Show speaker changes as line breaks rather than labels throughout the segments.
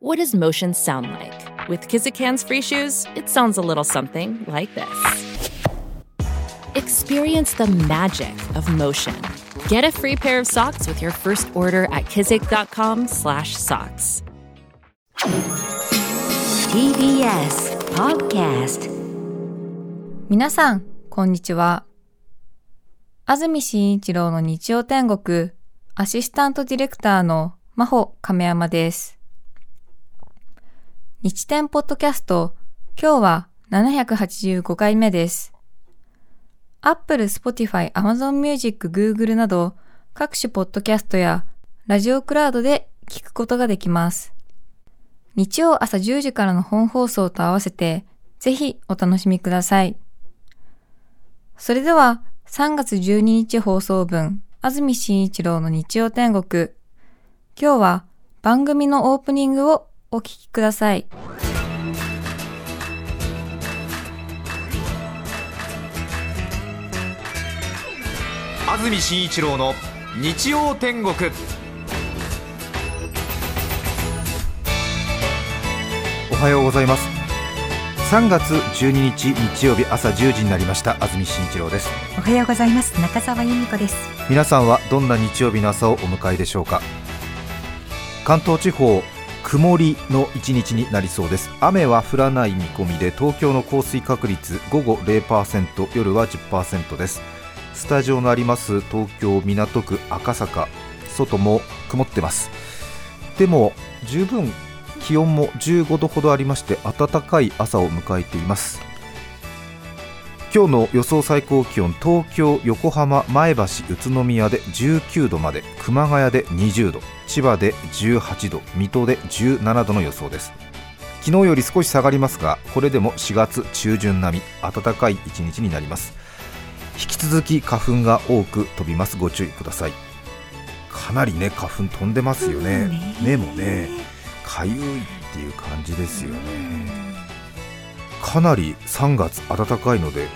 What does motion sound like? With Kizikans free shoes, it sounds a little something like this. Experience the magic of motion. Get a free pair of socks with your first order at kizik.com/socks.
TBS Podcast
皆さん、こんにちは。安住紳一郎の日曜天国、アシスタントディレクターの真帆亀山です。 日天ポッドキャスト、今日は785回目です。Apple、Spotify、Amazon Music、Google など各種ポッドキャストやラジオクラウドで聞くことができます。日曜朝10時からの本放送と合わせて、ぜひお楽しみください。それでは、3月12日放送分、安住紳一郎の日曜天国。今日は番組のオープニングをお聞きください。
安住紳一郎の日曜天国。おはようございます。3月12日日曜日朝10時になりました。安住紳一郎です。
おはようございます。中澤由美子です。
皆さんはどんな日曜日の朝をお迎えでしょうか。関東地方曇りの一日になりそうです。雨は降らない見込みで東京の降水確率午後0%夜は10%です。スタジオのあります東京港区赤坂。外も曇ってます。でも十分気温も15度ほどありまして暖かい朝を迎えています。今日の予想最高気温東京、横浜、前橋、宇都宮で19度まで熊谷で20度千葉で18度水戸で17度の予想です。昨日より少し下がりますがこれでも4月中旬並み暖かい一日になります。引き続き花粉が多く飛びます。ご注意ください。かなりね花粉飛んでますよね。目もねかゆいっていう感じですよねかなり3月暖かいので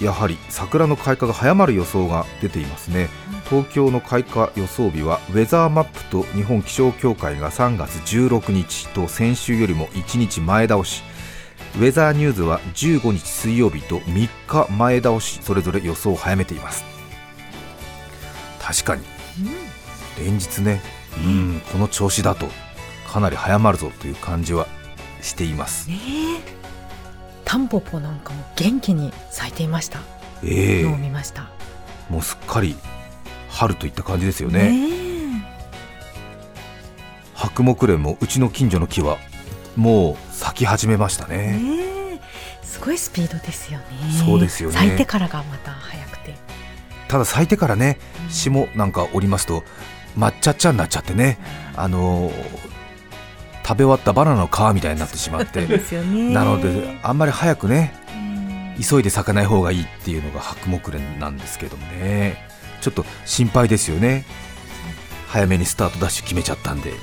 やはり桜の開花が早まる予想が出ていますね。東京の開花予想日はウェザーマップと日本気象協会が3月16日と先週よりも1日前倒し。ウェザーニューズは15日水曜日と3日前倒しそれぞれ予想を早めています。確かに、連日ね、うん、この調子だとかなり早まるぞという感じはしています、
タンポポなんかも元気に咲いていました。
ええ。
のを見ました。
もうすっかり春といった感じですよね。白木蓮もうちの近所の木はもう咲き始めましたね。
ねえ。すごいスピードですよね。
そうですよね。
咲いてからがまた早くて。
ただ咲いてからね霜なんか降りますと抹茶っちゃになっちゃってねあのー食べ終わったバナナの皮みたいになってしまって。
ですよね。
なのであんまり早くね急いで咲かない方がいいっていうのが白木蓮なんですけどもね。ちょっと心配ですよね。早めにスタートダッシュ決めちゃったんで、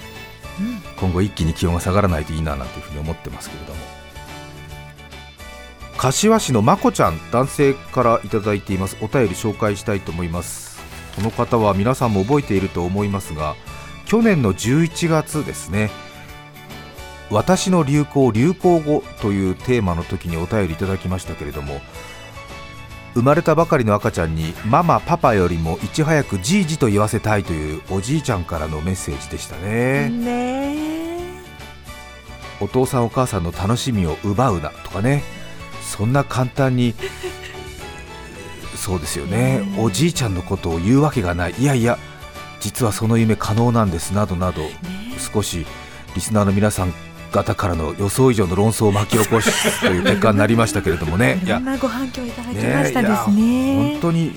今後一気に気温が下がらないといいななんていうふうに思ってますけれども。柏市のまこちゃん男性からいただいています。お便り紹介したいと思います。この方は皆さんも覚えていると思いますが去年の11月ですね私の流行流行語というテーマの時にお便りいただきましたけれども生まれたばかりの赤ちゃんにママパパよりもいち早くじいじと言わせたいというおじいちゃんからのメッセージでしたね、
ね。
お父さんお母さんの楽しみを奪うなとかね。そんな簡単にそうですよね。おじいちゃんのことを言うわけがない。いやいや実はその夢可能なんですなどなど少しリスナーの皆さん方からの予想以上の論争を巻き起こすという結果になりましたけれどもね。
いろんなご反響いただき
ね
ましたです
いや
ね
本当に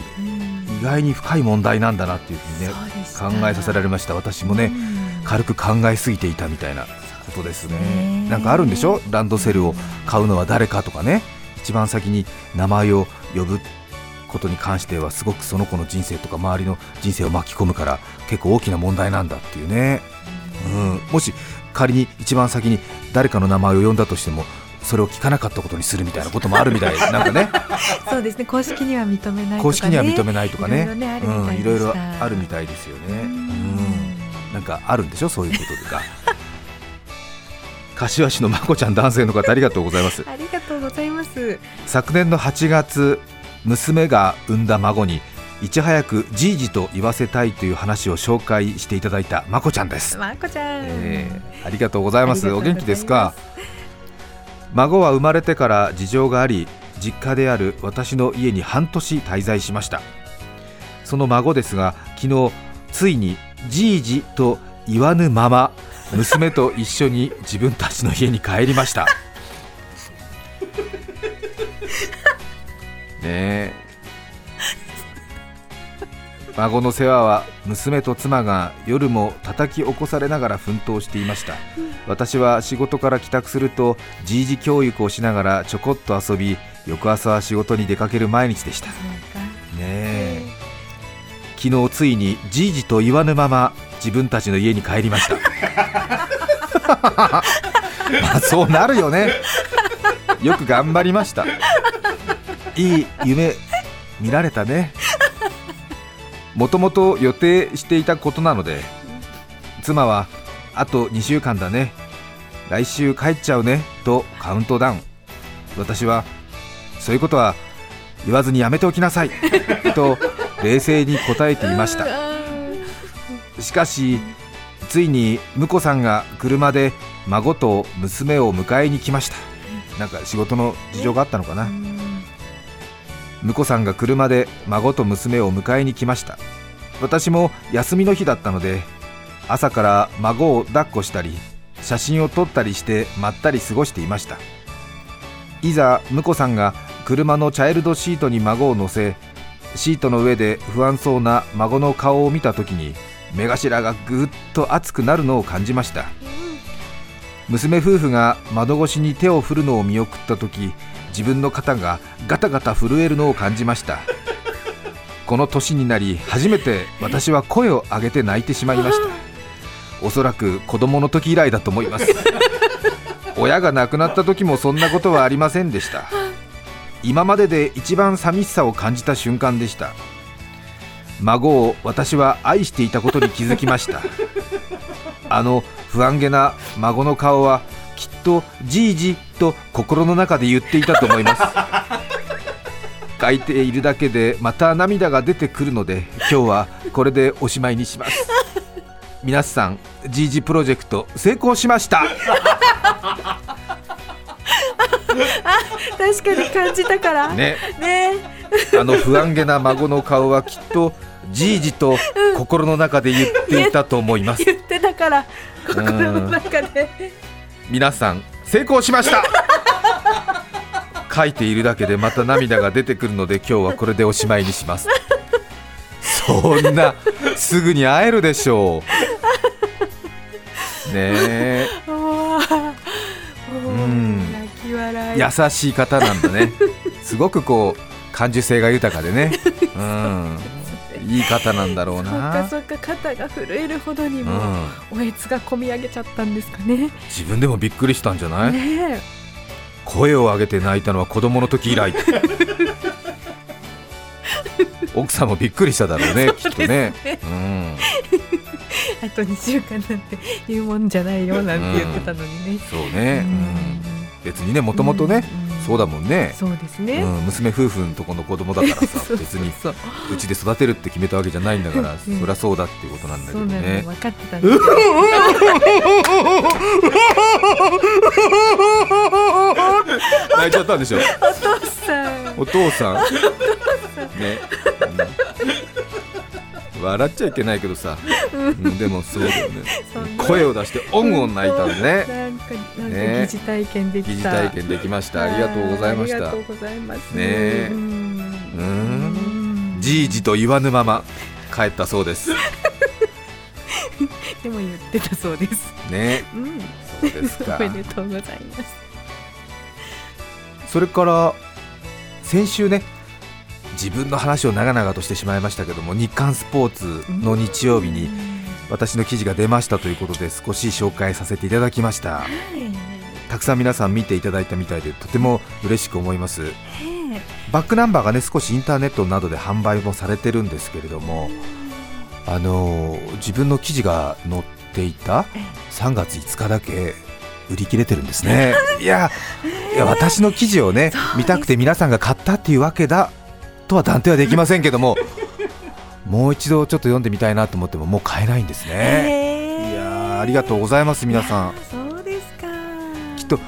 意外に深い問題なんだなっていうふうにね考えさせられました。私もね
うん。
軽く考えすぎていたみたいなことですね。
ね
なんかあるんでしょ？ランドセルを買うのは誰かとかね。一番先に名前を呼ぶことに関してはすごくその子の人生とか周りの人生を巻き込むから結構大きな問題なんだっていうね、うん、もし仮に一番先に誰かの名前を呼んだとしてもそれを聞かなかったことにするみたいなこともあるみたい。なんかね。
そうですね。公式には認めないとか、ね、
公式には認めないとかね。
いろいろねあるみた。い
うん、
で
いろいろ
した
あるみたいですよね、
う
うん。ん、なんかあるんでしょ？そういうことが。柏市のまこちゃん男性の方ありがとうございます。
ありがとうございます。
昨年の8月娘が産んだ孫にいち早くじいじと言わせたいという話を紹介していただいたまこちゃんです、
まこちゃん、
えーありがとうございます。お元気ですか？孫は生まれてから事情があり実家である私の家に半年滞在しました。その孫ですが昨日ついにじいじと言わぬまま娘と一緒に自分たちの家に帰りました。ねえ孫の世話は娘と妻が夜も叩き起こされながら奮闘していました。私は仕事から帰宅するとじいじ教育をしながらちょこっと遊び翌朝は仕事に出かける毎日でした。ねえ。昨日ついにじいじと言わぬまま自分たちの家に帰りました。まあそうなるよね。よく頑張りました。いい夢見られたねもともと予定していたことなので妻はあと2週間だね。来週帰っちゃうねとカウントダウン。私はそういうことは言わずにやめておきなさい と冷静に答えていました。しかしついに婿さんが車で孫と娘を迎えに来ました。なんか仕事の事情があったのかな。婿さんが車で孫と娘を迎えに来ました。私も休みの日だったので朝から孫を抱っこしたり写真を撮ったりしてまったり過ごしていました。いざ婿さんが車のチャイルドシートに孫を乗せシートの上で不安そうな孫の顔を見た時に目頭がぐっと熱くなるのを感じました。娘夫婦が窓越しに手を振るのを見送った時自分の肩がガタガタ震えるのを感じました。この年になり初めて私は声を上げて泣いてしまいました。おそらく子供の時以来だと思います。親が亡くなった時もそんなことはありませんでした。今までで一番寂しさを感じた瞬間でした。孫を私は愛していたことに気づきました。あの不安げな孫の顔はきっとじいじと心の中で言っていたと思います。書いているだけでまた涙が出てくるので今日はこれでおしまいにします。皆さんじいじプロジェクト成功しました。
確かに感じたから。ね。
ね。あの不安げな孫の顔はきっとじいじと心の中で言っていたと思います。
言ってたから心の中で
皆さん成功しました。書いているだけでまた涙が出てくるので今日はこれでおしまいにします。そんなすぐに会えるでしょう。ねえ。
うん。
優しい方なんだね。すごくこう感受性が豊かでね。うんいい方なんだろう
そっか
な
そっか肩が震えるほどに
う
も
ん。
おえつが込み上げちゃったんですかね。
自分でもびっくりしたんじゃない、
ね
声を上げて泣いたのは子供の時以来。奥さんもびっくりしただろうね きっとね。うん。
えあと2週間なんて言うもんじゃないよなんて言ってたのにね。
そうね、うん。別にねもともとね、そうだもんね。
そうですね、
うん、娘夫婦のとこの子供だからさ 別に
そう
う。ちで育てるって決めたわけじゃないんだから、
う ん
そりゃそうだっていうことなんだけどね。
分かってたんで
泣いちゃったんでしょ？
お父さん。
お父さん。ね、うん笑っちゃいけないけどさ、うん。でもそうだよね。声を出してオンオン泣いたのね。
なんかなんか
ね。
疑似体験できた。
疑似体験できました。ありがとうございました。
ありがとうございます。
ね。え
うん。
うん。じいじと言わぬまま帰ったそうです。
でも言ってたそうです。
ね。
うん。
そうですか。
おめでとうございます。
それから先週ね自分の話を長々としてしまいましたけども日刊スポーツの日曜日に私の記事が出ましたということで少し紹介させていただきました。たくさん皆さん見ていただいたみたいでとても嬉しく思います。バックナンバーがね少しインターネットなどで販売もされてるんですけれどもあのー自分の記事が載っていた3月5日だけ売り切れてるんですね。いやいや私の記事をね見たくて皆さんが買ったっていうわけだとは断定はできませんけどももう一度ちょっと読んでみたいなと思ってももう買えないんですね。いやーありがとうございます皆さん。
そうですか。
きっと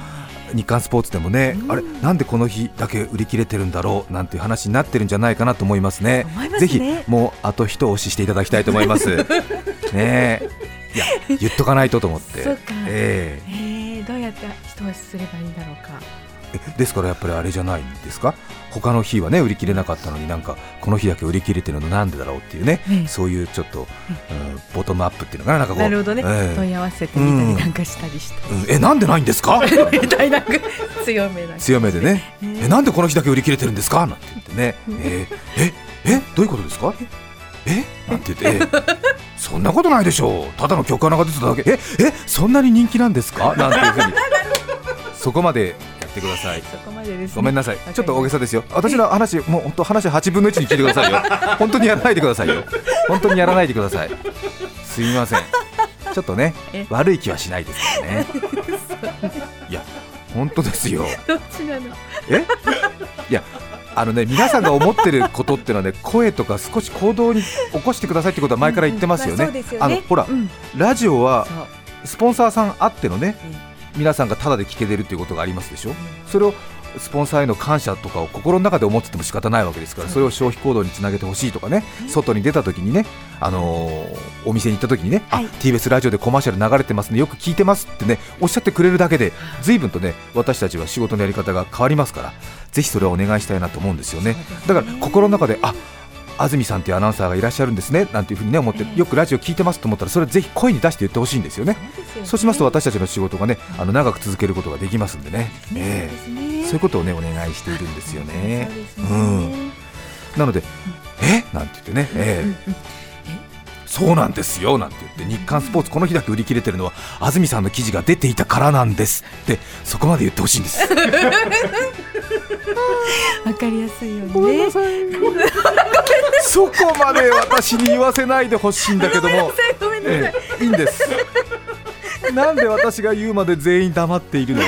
日刊スポーツでもね、
うん。
あれなんでこの日だけ売り切れてるんだろうなんていう話になってるんじゃないかなと思いますね。
ね。
ぜひもうあと一押ししていただきたいと思います。ねえ。いや言っとかないとと思って。
そうか。
ええ。
えー、どうやって一押しすればいいんだろうか。
え ですからやっぱりあれじゃないんですか？他の日はね売り切れなかったのになんかこの日だけ売り切れてるのなんでだろうっていうね、
ええ。
そういうちょっと、うんボトムアップっていうのかななんかこう
なるほどね、
ええ。
問い合わせてみたりなんかしたりして、
うん。えなんでないんですか？
みたいな強めな。
強めでね。
ね
え。なんでこの日だけ売り切れてるんですか？なんて言ってね、えーええ。どういうことですか？えなんて言って、えそんなことないでしょう。ただの曲穴が出てただけ。ええそんなに人気なんですか？なんていうふうに。そこまでやってください
そこまでです、ね、
ごめんなさいちょっと大げさですよ。私の話、もう本当話8分の1に聞いてくださいよ。本当にやらないでくださいよ。本当にやらないでください。すみません。ちょっとね
え、
悪い気はしないですからね。いや、本当ですよ。
どっちなの？
え？いやあのね皆さんが思ってることっていうのはね声とか少し行動に起こしてくださいってことは前から言ってますよね。
うんうんまあ
のほら
うん、
ラジオはスポンサーさんあってのね
うん
皆さんがタダで聞けてるっていうことがありますでしょ？それをスポンサーへの感謝とかを心の中で思ってても仕方ないわけですからそれを消費行動につなげてほしいとかね外に出た時にね、あのーお店に行った時にね、
はい。
あ TBS ラジオでコマーシャル流れてますねよく聞いてますってねおっしゃってくれるだけで随分とね私たちは仕事のやり方が変わりますからぜひそれをお願いしたいなと思うんですよね。だから心の中であ安住さんっていうアナウンサーがいらっしゃるんですねなんていうふうにね思ってよくラジオ聞いてますと思ったらそれぜひ声に出して言ってほしいんですよね。
ね。
そうしますと私たちの仕事がねあの長く続けることができますんでね、ええ
そうですね。
そういうことをねお願いしているんですよね。
ね。
うん。なので、え？なんて言ってね、ええ？そうなんですよなんて言って。日刊スポーツこの日だけ売り切れてるのは安住さんの記事が出ていたからなんですってそこまで言ってほしいんです。
わかりやすいようにね
そこまで私に言わせないでほしいんだけども、
い
ええいいんです。なんで私が言うまで全員黙っているの？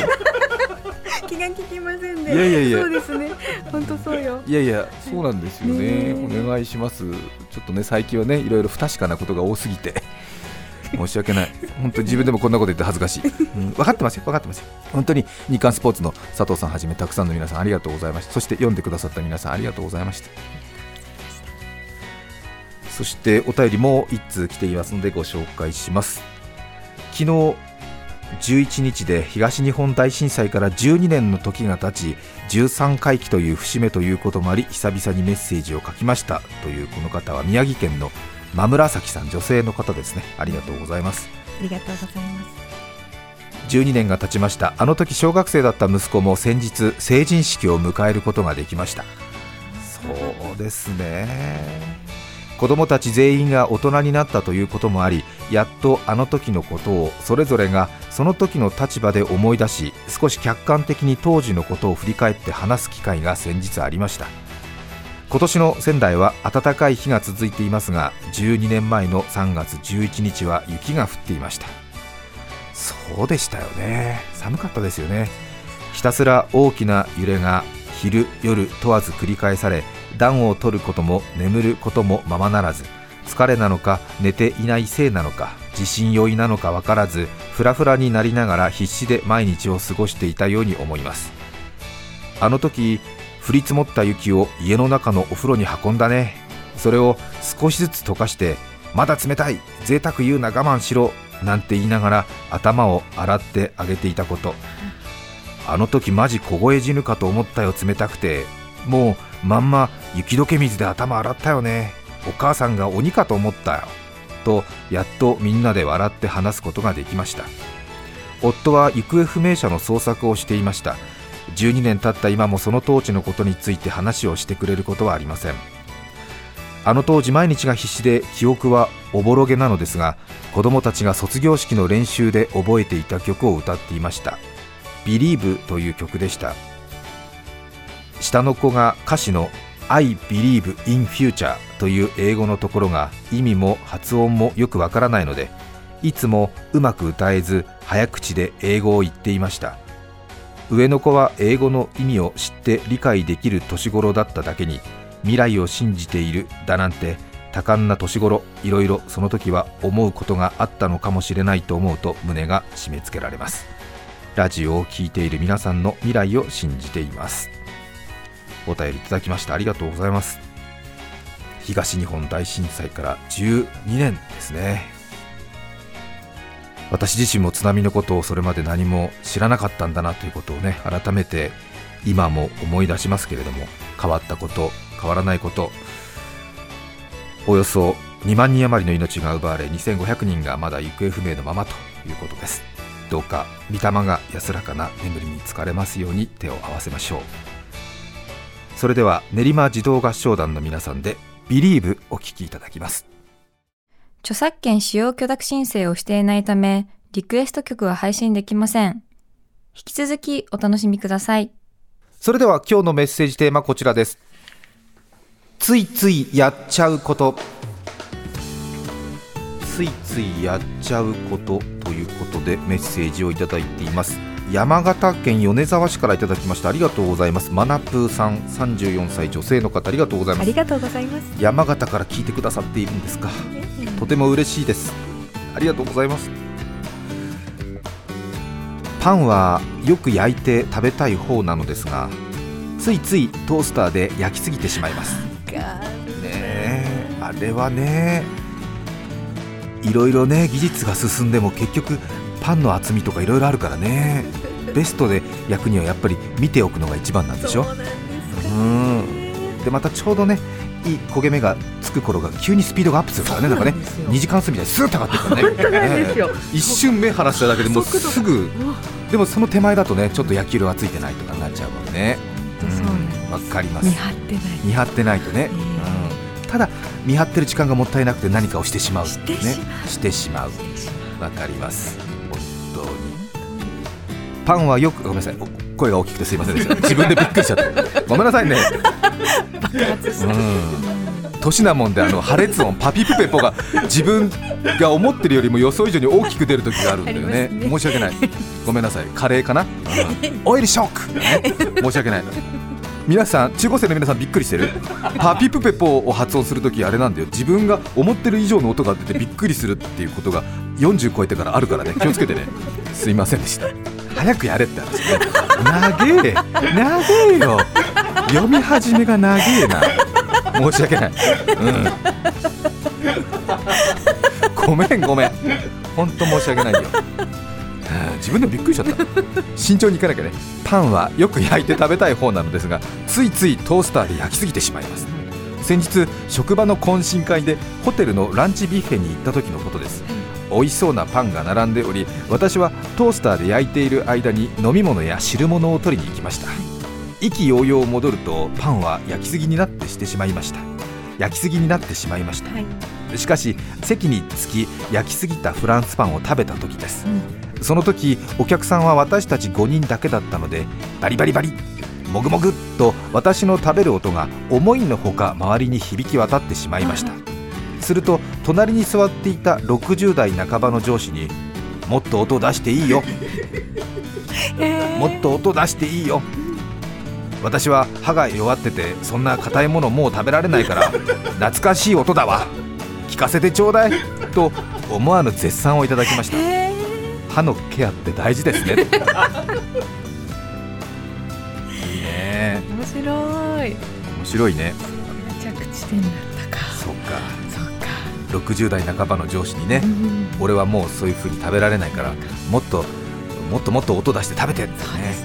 気が利きませんね。
いやいやいや。
そうですね。本当そうよ。
いやいや、そうなんですよね。
ねえ。
お願いします。ちょっとね、最近はね、いろいろ不確かなことが多すぎて。申し訳ない。本当に自分でもこんなこと言って恥ずかしい。うん、分かってますよ、分かってますよ。本当に日刊スポーツの佐藤さんはじめ、たくさんの皆さんありがとうございました。そして読んでくださった皆さんありがとうございました。そしてお便りも一通来ていますのでご紹介します。昨日11日で東日本大震災から12年の時が経ち13回忌という節目ということもあり久々にメッセージを書きましたというこの方は宮城県の真紫さん女性の方ですね。ありがとうございます。
ありがとうございます。
12年が経ちました。あの時小学生だった息子も先日成人式を迎えることができました。そうですね。子供たち全員が大人になったということもありやっとあの時のことをそれぞれがその時の立場で思い出し少し客観的に当時のことを振り返って話す機会が先日ありました今年の仙台は暖かい日が続いていますが12年前の3月11日は雪が降っていました。そうでしたよね。寒かったですよね。ひたすら大きな揺れが昼夜問わず繰り返され暖を取ることも眠ることもままならず疲れなのか寝ていないせいなのか地震酔いなのか分からずフラフラになりながら必死で毎日を過ごしていたように思います。あの時降り積もった雪を家の中のお風呂に運んだね。それを少しずつ溶かしてまだ冷たい贅沢言うな我慢しろなんて言いながら頭を洗ってあげていたこと。あの時マジ凍え死ぬかと思ったよ冷たくて。もうまんま雪解け水で頭洗ったよね。お母さんが鬼かと思ったよ。とやっとみんなで笑って話すことができました。夫は行方不明者の捜索をしていました。12年経った今もその当時のことについて話をしてくれることはありません。あの当時毎日が必死で記憶はおぼろげなのですが子供たちが卒業式の練習で覚えていた曲を歌っていました「Believe」という曲でした。下の子が歌詞の I believe in future という英語のところが意味も発音もよくわからないのでいつもうまく歌えず早口で英語を言っていました。上の子は英語の意味を知って理解できる年頃だっただけに未来を信じているだなんて多感な年頃いろいろその時は思うことがあったのかもしれないと思うと胸が締め付けられます。ラジオを聴いている皆さんの未来を信じています。お便りいただきましてありがとうございます。東日本大震災から12年ですね。私自身も津波のことをそれまで何も知らなかったんだなということをね改めて今も思い出しますけれども変わったこと変わらないことおよそ2万人余りの命が奪われ2500人がまだ行方不明のままということです。どうか御霊が安らかな眠りにつかれますように手を合わせましょう。それでは練馬児童合唱団の皆さんで「Believe」お聴きいただきます。
著作権使用許諾申請をしていないため、リクエスト曲は配信できません。引き続きお楽しみください。
それでは今日のメッセージテーマこちらですついついやっちゃうことついついやっちゃうことということでメッセージをいただいています山形県米沢市からいただきました。ありがとうございます。マナプーさん34歳女性の方ありがとうございます。
ありがとうございます。
山形から聞いてくださっているんですか。とても嬉しいです。ありがとうございます。パンはよく焼いて食べたい方なのですがついついトースターで焼きすぎてしまいます。ねえあれはねいろいろね技術が進んでも結局パンの厚みとかいろいろあるからね。ベストで焼くにはやっぱり見ておくのが一番なんでしょ？うんでまたちょうどねいい焦げ目がつく頃が急にスピードがアップするからね。なんかね2時間過ぎでスーッと上がってくるからね。一瞬目離しただけでもうすぐ。でもその手前だとねちょっと焼き色がついてないとかになっちゃうもんね。わかります。
見張ってない。
見張ってないとね、
え
うん、ただ見張ってる時間がもったいなくて何かをしてしまうね。
して
しまう。わかりますパンはよくごめんなさい。お声が大きくてすいませんでした。自分でびっくりしちゃった。ごめんなさいね。
爆発した。
うん。年なもんであの破裂音パピプペポが自分が思ってるよりも予想以上に大きく出る時があるんだよね。
あります
申し訳ない。ごめんなさい。カレーかな、うん。オイルショック、ね、申し訳ない。皆さん中高生の皆さんびっくりしてる？パピプペポを発音するときあれなんだよ。自分が思ってる以上の音が出てびっくりするっていうことが40超えてからあるからね。気をつけてね。すいませんでした早くやれって話ね。長え。長えよ。読み始めが長えな。申し訳ない、うん、ごめんごめん。本当申し訳ないよ。自分でもびっくりしちゃった。慎重にいかなきゃね。パンはよく焼いて食べたい方なのですがついついトースターで焼きすぎてしまいます。先日職場の懇親会でホテルのランチビュッフェに行った時のことです。美味しそうなパンが並んでおり私はトースターで焼いている間に飲み物や汁物を取りに行きました。意気揚々戻るとパンは焼きすぎになってしてしまいました。焼きすぎになってしまいました。
はい。
しかし席に着き焼きすぎたフランスパンを食べた時です、その時お客さんは私たち5人だけだったのでバリバリバリもぐもぐっと私の食べる音が思いのほか周りに響き渡ってしまいましたすると隣に座っていた60代半ばの上司にもっと音出していいよ。もっと音出していいよ。私は歯が弱っててそんな硬いものもう食べられないから懐かしい音だわ。聞かせてちょうだいと思わぬ絶賛をいただきました。歯のケアって大事ですね。いいね
面白い。
面白いね。
着地点だったか。
そうか60代半ばの上司にね、
うん
俺はもうそういう風に食べられないからもっともっともっと音出して食べてね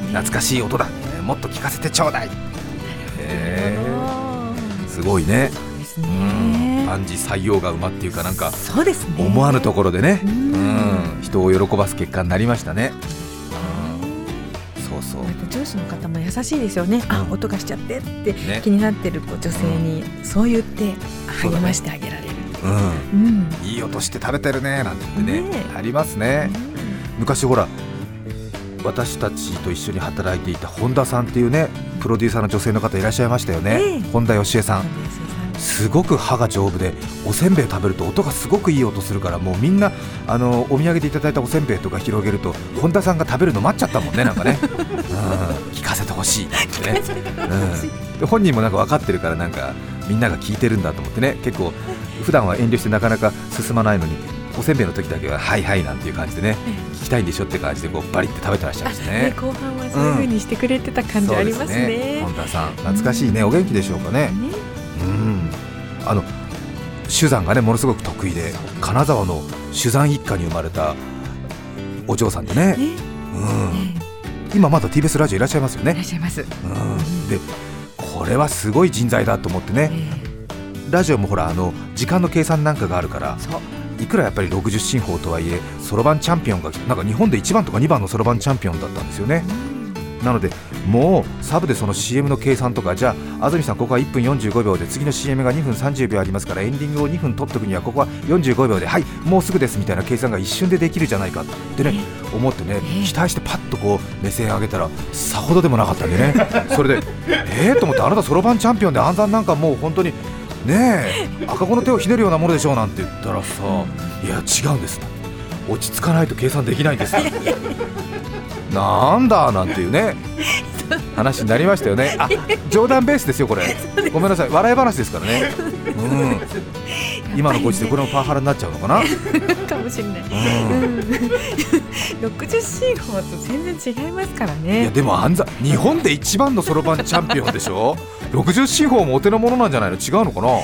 懐かしい音だもっと聞かせてちょうだいへえすごいね。
そう
ん
ね。
万事採用が馬っていうかなんか
そうですね。
思わぬところでね、
う
うん。ん、人を喜ばす結果になりましたね、うん、そうそう。
上司の方も優しいですよね、あ
うん。
音がしちゃってって
ね。
気になってる女性にそう言って励ましてあげられる
うん。
うん
いい音して食べてるねなんて言ってね
ね
ありますね。昔ほら私たちと一緒に働いていた本田さんっていうねプロデューサーの女性の方いらっしゃいましたよね、
ええ。
本田芳恵さん。すごく歯が丈夫でおせんべい食べると音がすごくいい音するからもうみんなあのお土産でいただいたおせんべいとか広げると本田さんが食べるの待っちゃったもんねなんかね、うん、聞かせてほしい。ってね、うん、で本人もなんか分かってるからなんかみんなが聞いてるんだと思ってね。結構普段は遠慮してなかなか進まないのにおせんべいの時だけははいはいなんていう感じでね聞きたいんでしょって感じでこうバリって食べてらっしゃいましたね
後半はそういう風にしてくれてた感じありますね,、
本田さん懐かしいね、お元気でしょうかね。うん。あの手山がねものすごく得意で金沢の手山一家に生まれたお嬢さんでね、うん、今まだ TBS ラジオいらっしゃいますよね。
いらっしゃいます、
うん、でこれはすごい人材だと思ってね、ラジオもほらあの時間の計算なんかがあるからいくらやっぱり60進法とはいえそろばんチャンピオンがなんか日本で1番とか2番のそろばんチャンピオンだったんですよね。なのでもうサブでその CM の計算とかじゃあ安住さんここは1分45秒で次の CM が2分30秒ありますからエンディングを2分取っとくにはここは45秒ではいもうすぐですみたいな計算が一瞬でできるじゃないかってね思ってね期待してパッとこう目線上げたらさほどでもなかったんでね。それでえーと思ってあなたそろばんチャンピオンで暗算なんかもう本当にねえ赤子の手をひねるようなものでしょうなんて言ったらさいや違うんです。落ち着かないと計算できないんです。なんだなんていうね話になりましたよね。あ冗談ベースですよこれ。ごめんなさい。笑い話ですからね。うん今のご時世これもパワハラになっちゃうのかな？
かもしれない、うん、60進法と全然違いますからね。
いやでも暗算日本で一番のそろばんチャンピオンでしょ？60進法もお手の物なんじゃないの？違うのかな？
うん。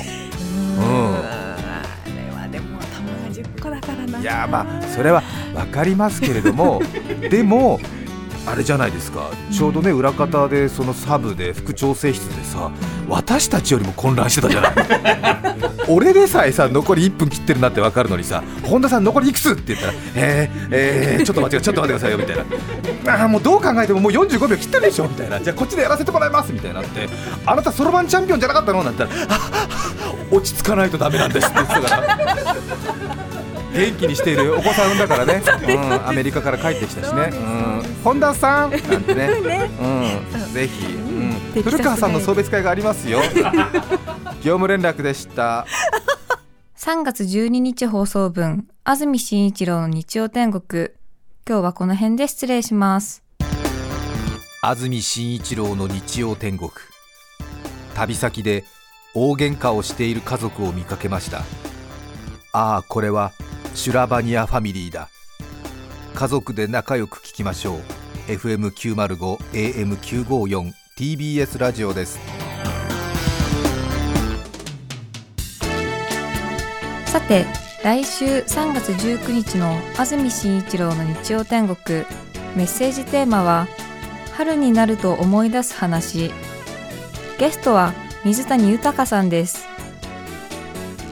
あれはでも玉が10個だからな。い
やまあそれは分かりますけれどもでもあれじゃないですか。ちょうどね裏方でそのサブで副調整室でさ私たちよりも混乱してたじゃない。俺でさえさ残り1分切ってるなって分かるのにさ本田さん残りいくつって言ったらえー、えー、ちょっと待ってちょっと待ってくださいよみたいな。あーもうどう考えてももう45秒切ってるでしょみたいな。じゃあこっちでやらせてもらいますみたいになって。あなたそろばんチャンピオンじゃなかったの？なんて言ったら落ち着かないとダメなんですって言ってたから元気にしているお子さん産んだからね、うん、アメリカから帰ってきたしね、うん、本田さん？なんてね、うん、ぜひ、うん、古川さんの送別会がありますよ。業務連絡でした。
3月12日放送分、安住紳一郎の日曜天国。今日はこの辺で失礼します。
安住紳一郎の日曜天国。旅先で大喧嘩をしている家族を見かけました。ああこれはシュラバニアファミリーだ家族で仲良く聞きましょう FM905 AM954 TBS ラジオです
さて、来週3月19日の安住紳一郎の日曜天国、メッセージテーマは、春になると思い出す話。ゲストは水谷豊さんです。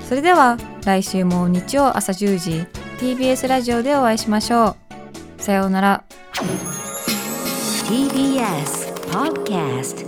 それでは来週も日曜朝10時 TBS ラジオでお会いしましょう。さようなら。
TBS Podcast